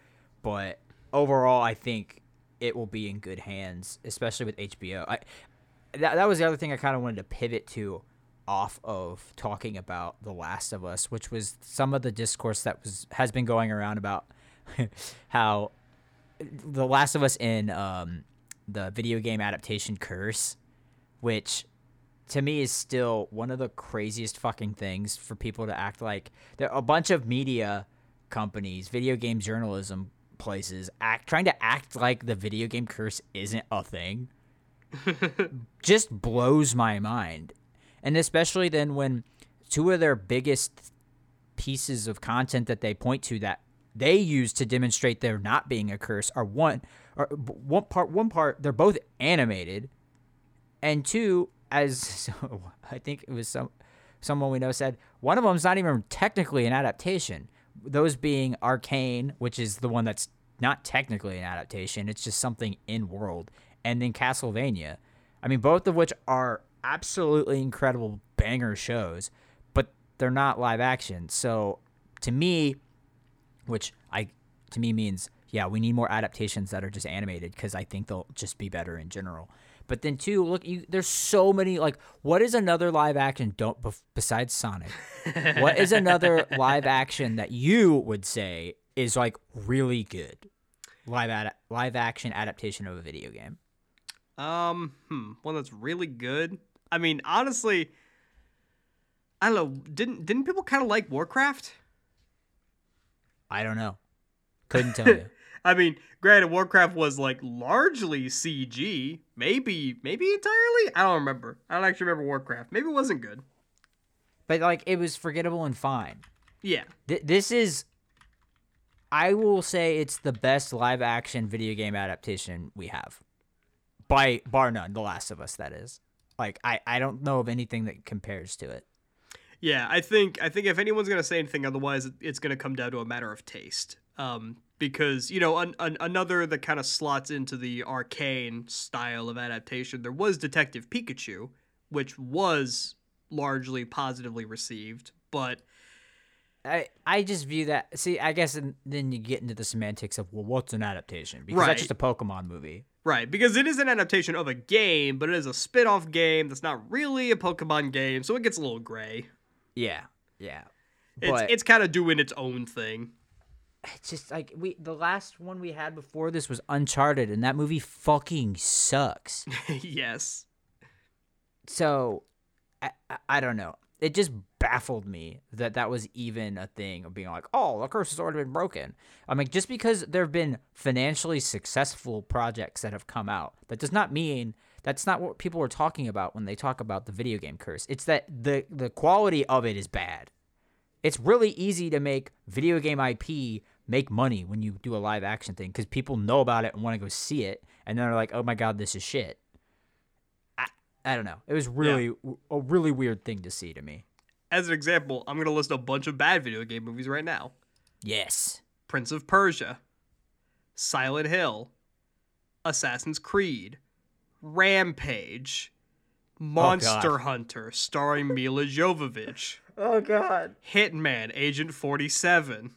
but overall, I think it will be in good hands, especially with HBO. I that that was the other thing I kind of wanted to pivot to off of talking about The Last of Us, which was some of the discourse that was has been going around about how The Last of Us in um, the video game adaptation curse, which to me is still one of the craziest fucking things for people to act like there a bunch of media companies, video game journalism places act trying to act like the video game curse isn't a thing. just blows my mind. And especially then when two of their biggest pieces of content that they point to that they use to demonstrate there not being a curse are one one part one part they're both animated and two as so, I think it was some someone we know said one of them's not even technically an adaptation. Those being Arcane, which is the one that's not technically an adaptation, it's just something in world, and then Castlevania. I mean, both of which are absolutely incredible banger shows, but they're not live action. So to me, which I to me means yeah, we need more adaptations that are just animated because I think they'll just be better in general. But then too, look, you, there's so many. Like, what is another live action? Don't besides Sonic. what is another live action that you would say is like really good live ad- live action adaptation of a video game? Um, hmm, one that's really good. I mean, honestly, I don't know. Didn't didn't people kind of like Warcraft? I don't know. Couldn't tell you. I mean, granted, Warcraft was like largely CG, maybe, maybe entirely. I don't remember. I don't actually remember Warcraft. Maybe it wasn't good, but like it was forgettable and fine. Yeah. Th- this is, I will say, it's the best live action video game adaptation we have, by bar none. The Last of Us, that is. Like I, I don't know of anything that compares to it. Yeah, I think I think if anyone's gonna say anything otherwise, it's gonna come down to a matter of taste. Um, because you know an, an, another that kind of slots into the arcane style of adaptation there was detective pikachu which was largely positively received but I, I just view that see i guess then you get into the semantics of well what's an adaptation because right. that's just a pokemon movie right because it is an adaptation of a game but it is a spin-off game that's not really a pokemon game so it gets a little gray yeah yeah it's, it's kind of doing its own thing it's just like we the last one we had before this was Uncharted, and that movie fucking sucks. yes. So, I, I, I don't know. It just baffled me that that was even a thing of being like, oh, the curse has already been broken. I mean, just because there have been financially successful projects that have come out, that does not mean that's not what people are talking about when they talk about the video game curse. It's that the the quality of it is bad. It's really easy to make video game IP make money when you do a live action thing because people know about it and want to go see it, and then they're like, "Oh my god, this is shit." I, I don't know. It was really yeah. a really weird thing to see to me. As an example, I'm gonna list a bunch of bad video game movies right now. Yes. Prince of Persia, Silent Hill, Assassin's Creed, Rampage, oh, Monster oh Hunter, starring Milla Jovovich. Oh God. Hitman, Agent 47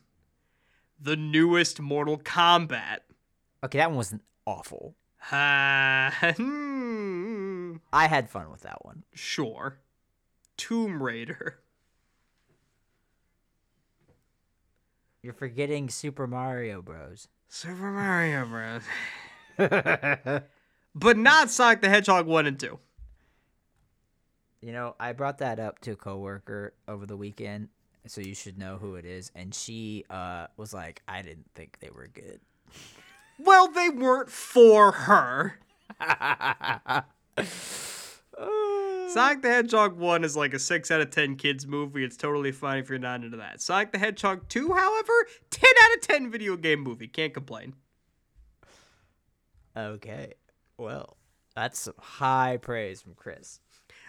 the newest Mortal Kombat. Okay, that one wasn't awful. Uh, I had fun with that one. Sure. Tomb Raider. You're forgetting Super Mario Bros. Super Mario Bros. but not Sonic the Hedgehog 1 and 2. You know, I brought that up to a coworker over the weekend, so you should know who it is. And she uh, was like, I didn't think they were good. Well, they weren't for her. Sonic the Hedgehog 1 is like a 6 out of 10 kids movie. It's totally fine if you're not into that. Sonic the Hedgehog 2, however, 10 out of 10 video game movie. Can't complain. Okay. Well, that's some high praise from Chris.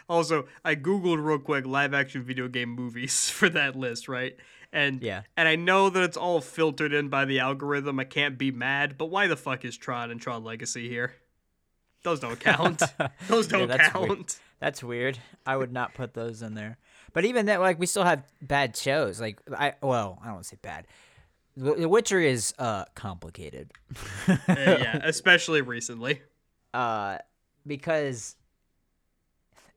Also, I googled real quick live action video game movies for that list, right? And yeah, and I know that it's all filtered in by the algorithm. I can't be mad, but why the fuck is Tron and Tron Legacy here? Those don't count. those don't yeah, that's count. Weird. That's weird. I would not put those in there. But even that, like, we still have bad shows. Like, I well, I don't want to say bad. The Witcher is uh complicated. Uh, yeah, especially recently. Uh because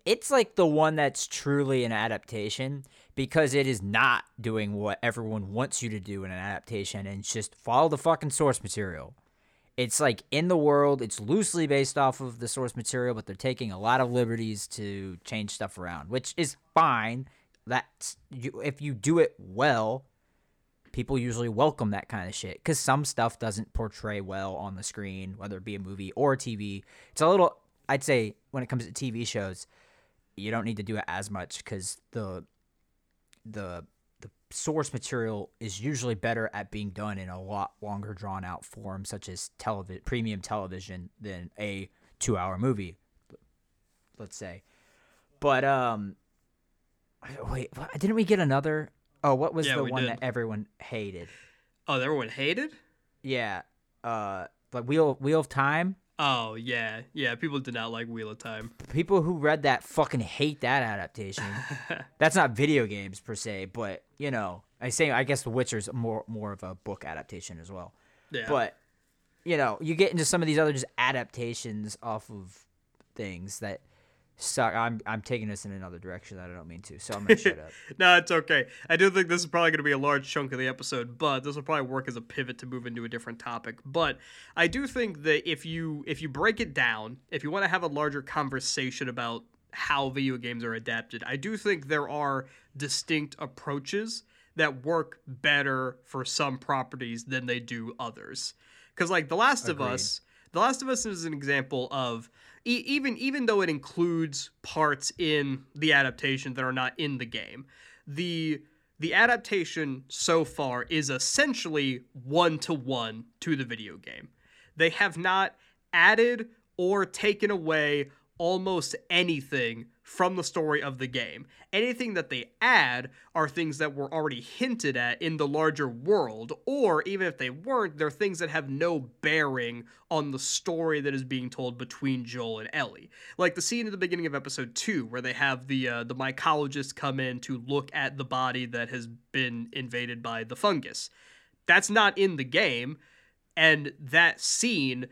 it's like the one that's truly an adaptation because it is not doing what everyone wants you to do in an adaptation and just follow the fucking source material. It's like in the world, it's loosely based off of the source material, but they're taking a lot of liberties to change stuff around, which is fine. That's you, if you do it well, people usually welcome that kind of shit because some stuff doesn't portray well on the screen, whether it be a movie or TV. It's a little, I'd say, when it comes to TV shows, you don't need to do it as much because the the the source material is usually better at being done in a lot longer drawn out form, such as television, premium television, than a two hour movie. Let's say, but um, wait, didn't we get another? Oh, what was Yeah, the one did. that everyone hated? Oh, that everyone hated? Yeah, uh, like Wheel Wheel of Time. Oh, yeah. Yeah, people did not like Wheel of Time. People who read that fucking hate that adaptation. That's not video games per se, but you know, I say I guess The Witcher's more more of a book adaptation as well. Yeah. But you know, you get into some of these other just adaptations off of things that suck. I'm I'm taking this in another direction that I don't mean to, so I'm gonna shut up. no, it's okay. I do think this is probably going to be a large chunk of the episode, but this will probably work as a pivot to move into a different topic. But I do think that if you if you break it down, if you want to have a larger conversation about how video games are adapted, I do think there are distinct approaches that work better for some properties than they do others. Because like The Last of Us, The Last of Us is an example of e- even even though it includes parts in the adaptation that are not in the game, the the adaptation so far is essentially one to one to the video game. They have not added or taken away almost anything from the story of the game. Anything that they add are things that were already hinted at in the larger world, or even if they weren't, they're things that have no bearing on the story that is being told between Joel and Ellie. Like the scene at the beginning of episode 2 where they have the uh, the mycologist come in to look at the body that has been invaded by the fungus. That's not in the game, and that scene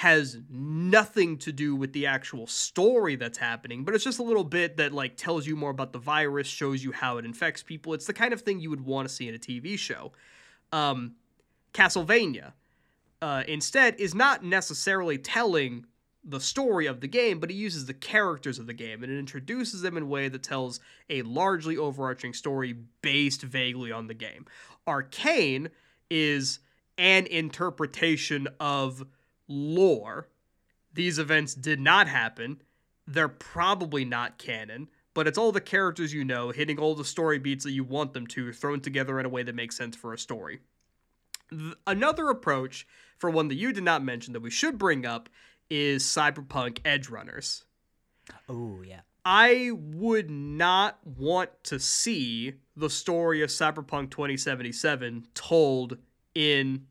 has nothing to do with the actual story that's happening, but it's just a little bit that like tells you more about the virus, shows you how it infects people. It's the kind of thing you would want to see in a TV show. Um, Castlevania, uh, instead, is not necessarily telling the story of the game, but it uses the characters of the game and it introduces them in a way that tells a largely overarching story based vaguely on the game. Arcane is an interpretation of lore. These events did not happen. They're probably not canon, but it's all the characters you know hitting all the story beats that you want them to, thrown together in a way that makes sense for a story. Th- Another approach for one that you did not mention that we should bring up is Cyberpunk Edgerunners. Oh yeah. I would not want to see the story of Cyberpunk 2077 told in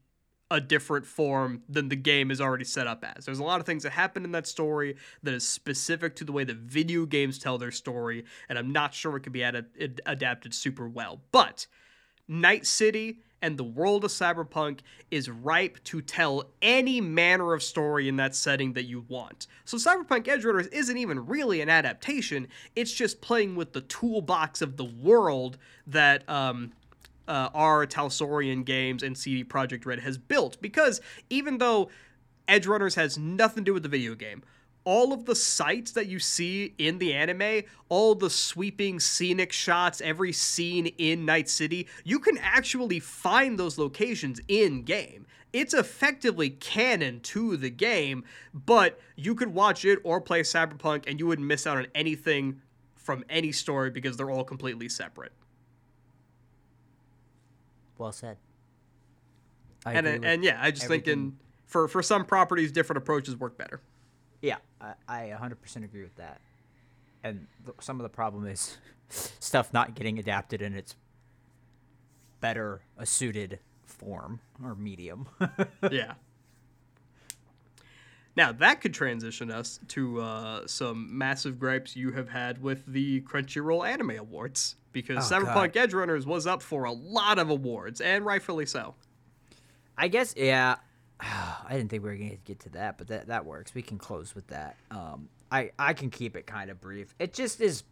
a different form than the game is already set up as. There's a lot of things that happen in that story that is specific to the way that video games tell their story, and I'm not sure it could be ad- ad- adapted super well. But Night City and the world of Cyberpunk is ripe to tell any manner of story in that setting that you want. So Cyberpunk Edgerunners isn't even really an adaptation, it's just playing with the toolbox of the world that um, uh, R. Talsorian Games and CD Projekt Red has built. Because even though Edgerunners has nothing to do with the video game, all of the sights that you see in the anime, all the sweeping scenic shots, every scene in Night City, you can actually find those locations in game. It's effectively canon to the game, but you could watch it or play Cyberpunk and you wouldn't miss out on anything from any story because they're all completely separate. Well said. I and and yeah, I just everything. thinking for for some properties, different approaches work better. Yeah, I, I 100% agree with that. And th- some of the problem is stuff not getting adapted in its better a suited form or medium. yeah. Now that could transition us to uh, some massive gripes you have had with the Crunchyroll Anime Awards because Oh, Cyberpunk Edgerunners was up for a lot of awards and rightfully so. I guess yeah. I didn't think we were gonna get to that, but that that works. We can close with that. Um, I I can keep it kind of brief. It just is.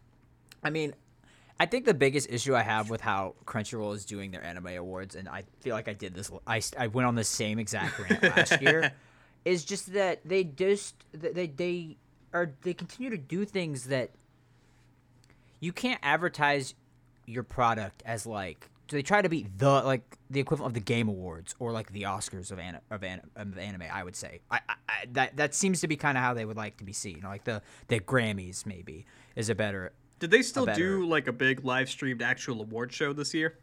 I mean, I think the biggest issue I have with how Crunchyroll is doing their anime awards, and I feel like I did this. I I went on the same exact rant last year, is just that they just they they are they continue to do things that you can't advertise your product as like do they try to be the like the equivalent of the game awards or like the oscars of, an, of, an, of anime i would say I, I, I that that seems to be kind of how they would like to be seen like the the grammys maybe is a better Did they still better- do like a big live streamed actual award show this year?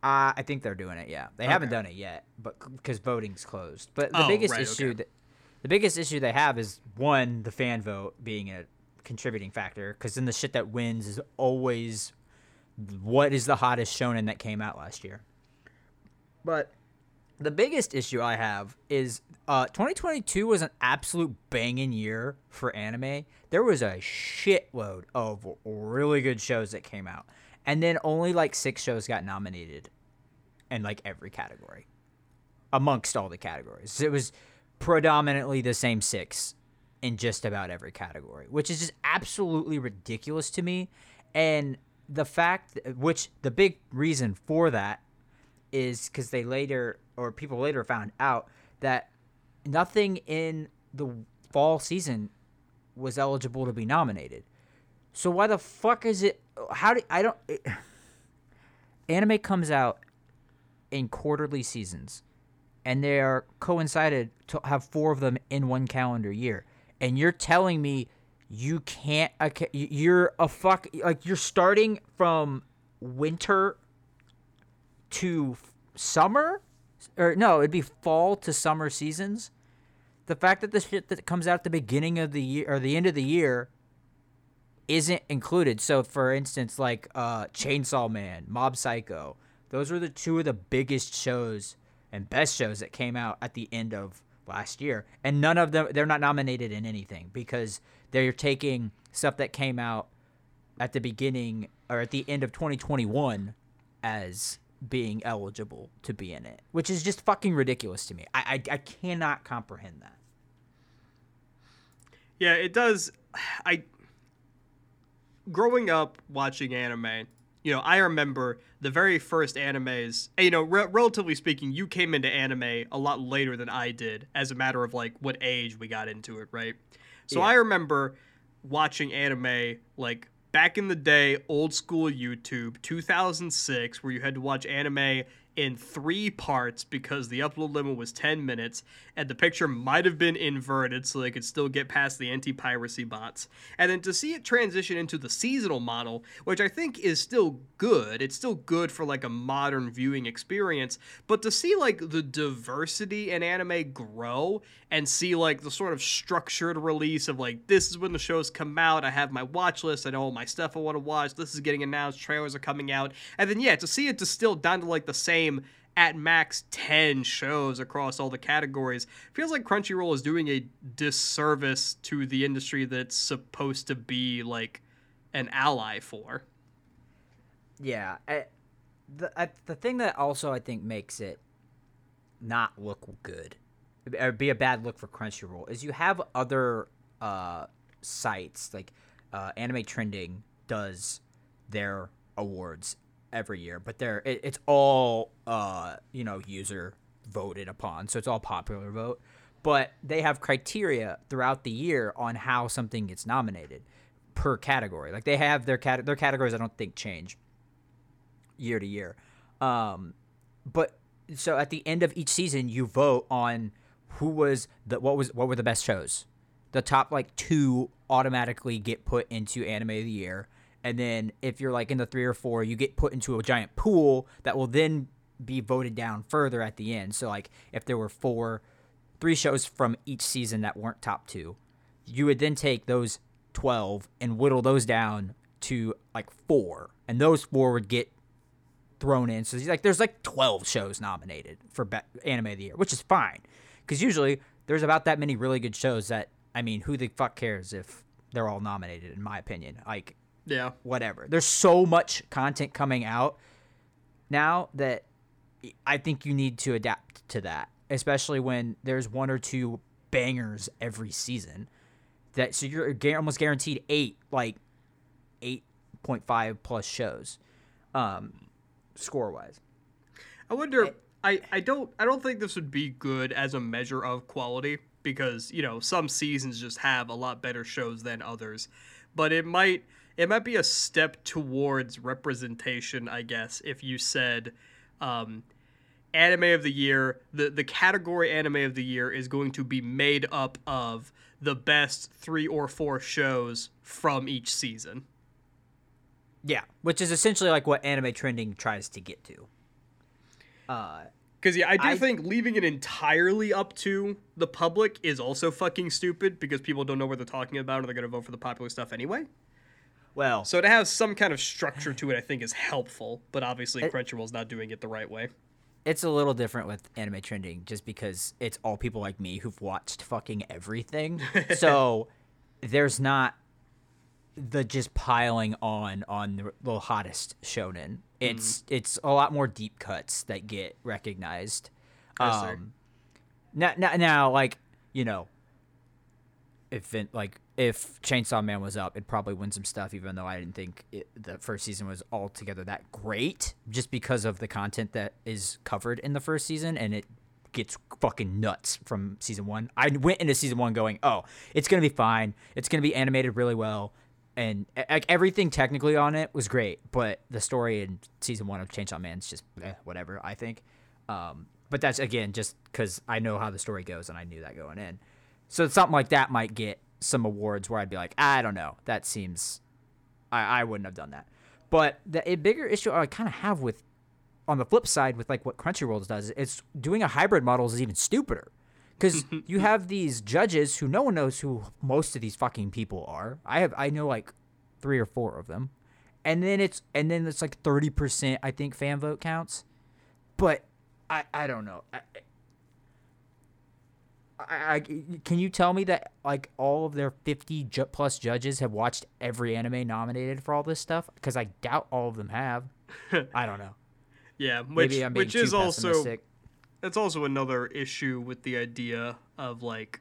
Uh, I think they're doing it. Yeah, they haven't done it yet, but because voting's closed. But the Oh, biggest right, issue okay. that the biggest issue they have is one the fan vote being a contributing factor. Because then the shit that wins is always what is the hottest shonen that came out last year. But the biggest issue I have is uh, 2022 was an absolute banging year for anime. There was a shitload of really good shows that came out, and then only like six shows got nominated in like every category amongst all the categories. It was predominantly the same six in just about every category, which is just absolutely ridiculous to me. And the fact, which the big reason for that is because they later, or people later found out that nothing in the fall season was eligible to be nominated. So why the fuck is it? How do I don't? It, anime comes out in quarterly seasons, and they are coincided to have four of them in one calendar year. And you're telling me you can't? You're a fuck. Like you're starting from winter to summer, or no, it'd be fall to summer seasons. The fact that the shit that comes out at the beginning of the year or the end of the year isn't included. So, for instance, like uh, Chainsaw Man, Mob Psycho, those were the two of the biggest shows and best shows that came out at the end of last year, and none of them they're not nominated in anything because they're taking stuff that came out at the beginning or at the end of 2021 as being eligible to be in it, which is just fucking ridiculous to me. I I, I cannot comprehend that. Yeah, it does. I growing up watching anime, you know, I remember the very first animes. and, You know, re- relatively speaking, you came into anime a lot later than I did, as a matter of like what age we got into it, right? So Yeah. I remember watching anime like back in the day, old school YouTube, 2006, where you had to watch anime in three parts because the upload limit was 10 minutes and the picture might have been inverted so they could still get past the anti-piracy bots. And then to see it transition into the seasonal model which i think is still good it's still good for like a modern viewing experience but to see like the diversity in anime grow and see like the sort of structured release of like this is when the shows come out i have my watch list i know all my stuff i want to watch this is getting announced trailers are coming out and then yeah to see it distilled down to like the same at max 10 shows across all the categories. Feels like crunchyroll is doing a disservice to the industry that's supposed to be like an ally for. Yeah, I, the I, the thing that also I think makes it not look good or be a bad look for Crunchyroll is you have other uh, sites like uh, Anime Trending does their awards every year, but they're it, it's all uh, you know user voted upon, so it's all popular vote. But they have criteria throughout the year on how something gets nominated per category. Like they have their cat their categories. I don't think change year to year. Um, but so at the end of each season, you vote on who was the what was what were the best shows. The top like two automatically get put into anime of the year, and then if you're like in the three or four, you get put into a giant pool that will then be voted down further at the end. So like if there were four, three shows from each season that weren't top two, you would then take those 12 and whittle those down to like four. And those four would get thrown in. So like there's like 12 shows nominated for be- anime of the year which is fine. Because usually there's about that many really good shows that i mean who the fuck cares if they're all nominated in my opinion? Like yeah whatever. There's so much content coming out now that I think you need to adapt to that. especially when there's one or two bangers every season. That so you're almost guaranteed eight like eight point five plus shows, um, score wise. I wonder. I, I don't I don't think this would be good as a measure of quality because you know some seasons just have a lot better shows than others, but it might it might be a step towards representation. I guess if you said, um, anime of the year, the the category anime of the year is going to be made up of the best three or four shows from each season. Yeah, which is essentially like what anime trending tries to get to. Uh, Because yeah, I do I- think leaving it entirely up to the public is also fucking stupid because people don't know what they're talking about and they're gonna vote for the popular stuff anyway. Well, So to have some kind of structure to it, I think is helpful. But obviously, Crunchyroll's not doing it the right way. it's a little different with anime trending just because it's all people like me who've watched fucking everything. so there's not the just piling on on the, the hottest shonen. It's it's a lot more deep cuts that get recognized. Um, now, now, now, like you know, if it, like if Chainsaw Man was up, it'd probably win some stuff. Even though I didn't think it, the first season was altogether that great, just because of the content that is covered in the first season, and it gets fucking nuts from season one. I went into season one going, "Oh, it's gonna be fine. It's gonna be animated really well." And like everything technically on it was great, but the story in season one of Chainsaw Man's just eh, whatever. I think, um, but that's again just because I know how the story goes and I knew that going in. So something like that might get some awards where I'd be like, I don't know, that seems, I, I wouldn't have done that. But the a bigger issue I kind of have with, on the flip side, with like what Crunchyroll does, it's doing a hybrid model is even stupider. Because you have these judges who no one knows who most of these fucking people are. I have I know like three or four of them, and then it's and then it's like thirty percent I think fan vote counts, but I I don't know. I, I, I can you tell me that like all of their 50 ju- plus judges have watched every anime nominated for all this stuff? Because i doubt all of them have. I don't know. Yeah, which maybe i'm being which too is also that's also another issue with the idea of like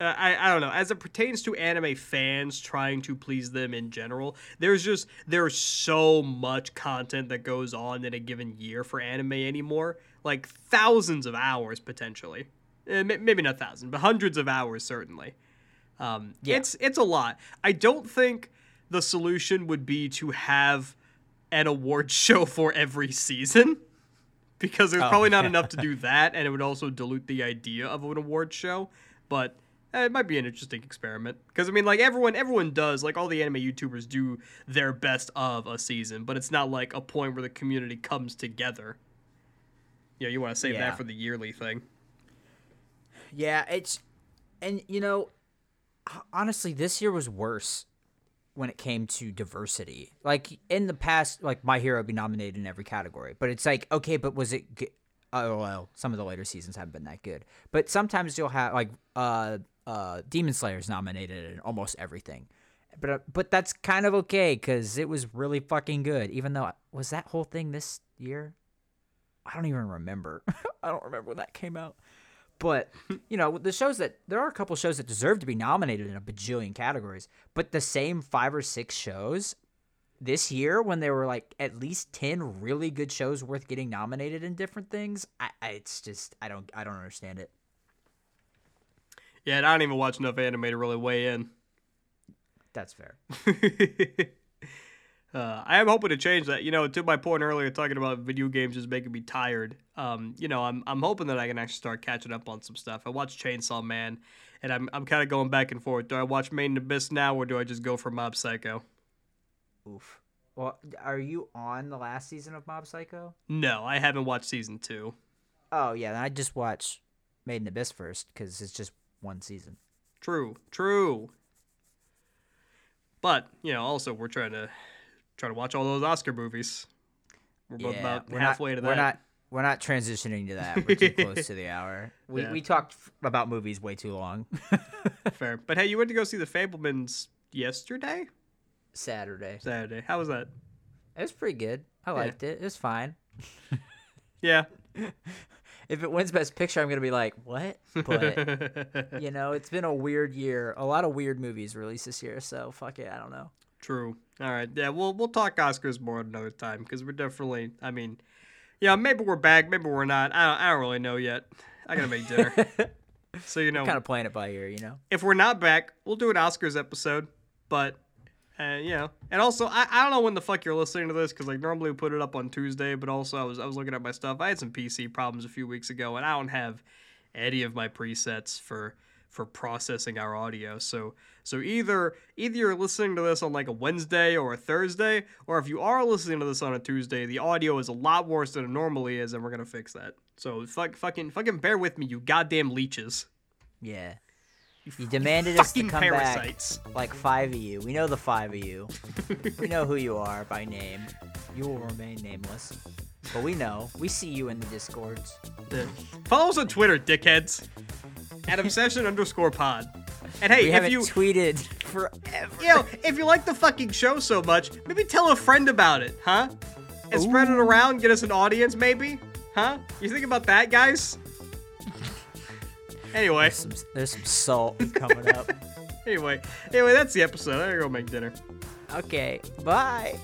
uh, I, I don't know. As it pertains to anime fans trying to please them in general there's just there's so much content that goes on in a given year for anime anymore. Like thousands of hours potentially Ma- maybe not thousand, but hundreds of hours certainly um, Yeah. it's it's a lot i don't think the solution would be to have an award show for every season because there's Oh, probably not yeah. enough to do that, and it would also dilute the idea of an award show. But eh, it might be an interesting experiment because I mean, like everyone, everyone does, like all the anime YouTubers do their best of a season, but it's not like a point where the community comes together. Yeah, you want to save Yeah. that for the yearly thing. Yeah it's and you know honestly this year was worse when it came to diversity. Like in the past like my hero be nominated in every category but it's like okay but was it g- oh well some of the later seasons haven't been that good. But sometimes you'll have like uh uh demon slayer's nominated in almost everything. But uh, but that's kind of okay because it was really fucking good even though was that whole thing this year? I don't even remember. I don't remember when that came out but you know the shows that there are a couple shows that deserve to be nominated in a bajillion categories but the same five or six shows this year when there were like at least 10 really good shows worth getting nominated in different things I, I it's just i don't i don't understand it Yeah, and I don't even watch enough anime to really weigh in. that's fair uh, I am hoping to change that. You know, to my point earlier, talking about video games is making me tired. Um, you know, I'm I'm hoping that I can actually start catching up on some stuff. I watched Chainsaw Man, and I'm I'm kind of going back and forth. Do I watch Made in Abyss now, or do I just go for Mob Psycho? oof well are you on the last season of mob psycho No, I haven't watched season two. oh yeah i just watch made in abyss first because it's just one season True, true. But you know, also we're trying to try to watch all those Oscar movies. We're both about we're halfway not, to We're that. not we're not transitioning to that. We're too close to the hour. We Yeah. we talked f- about movies way too long. Fair. But hey, you went to go see the Fabelmans yesterday, Saturday. Saturday. How was that? It was pretty good. I liked it. It was fine. Yeah, if it wins Best Picture, I'm gonna be like, what? But you know, it's been a weird year. A lot of weird movies released this year, so fuck it. I don't know. True. All right. Yeah, we'll we'll talk Oscars more another time because we're definitely. I mean, yeah, maybe we're back, maybe we're not. I don't, I don't really know yet. I gotta make dinner. so you know, Kind of playing it by ear, you know. if we're not back, we'll do an Oscars episode. But uh, you know, and also I, I don't know when the fuck you're listening to this because like normally we put it up on Tuesday, but also I was I was looking at my stuff. I had some PC problems a few weeks ago, and I don't have any of my presets for for processing our audio. So so either either you're listening to this on like a Wednesday or a Thursday, or if you are listening to this on a Tuesday, the audio is a lot worse than it normally is, and we're gonna fix that. So fuck fucking fucking bear with me, you goddamn leeches. Yeah. You demanded us to come parasites. back, like five of you. We know the five of you. we know who you are by name. You will remain nameless, but we know. We see you in the discords. Yeah. Follow us on Twitter, dickheads. At obsession underscore pod. And hey, we if you tweeted forever. you know, if you like the fucking show so much, maybe tell a friend about it, huh? And spread it around, get us an audience, maybe, huh? You think about that, guys? Anyway, There's some, there's some salt coming up. anyway, anyway, that's the episode. I gotta go make dinner. Okay, bye.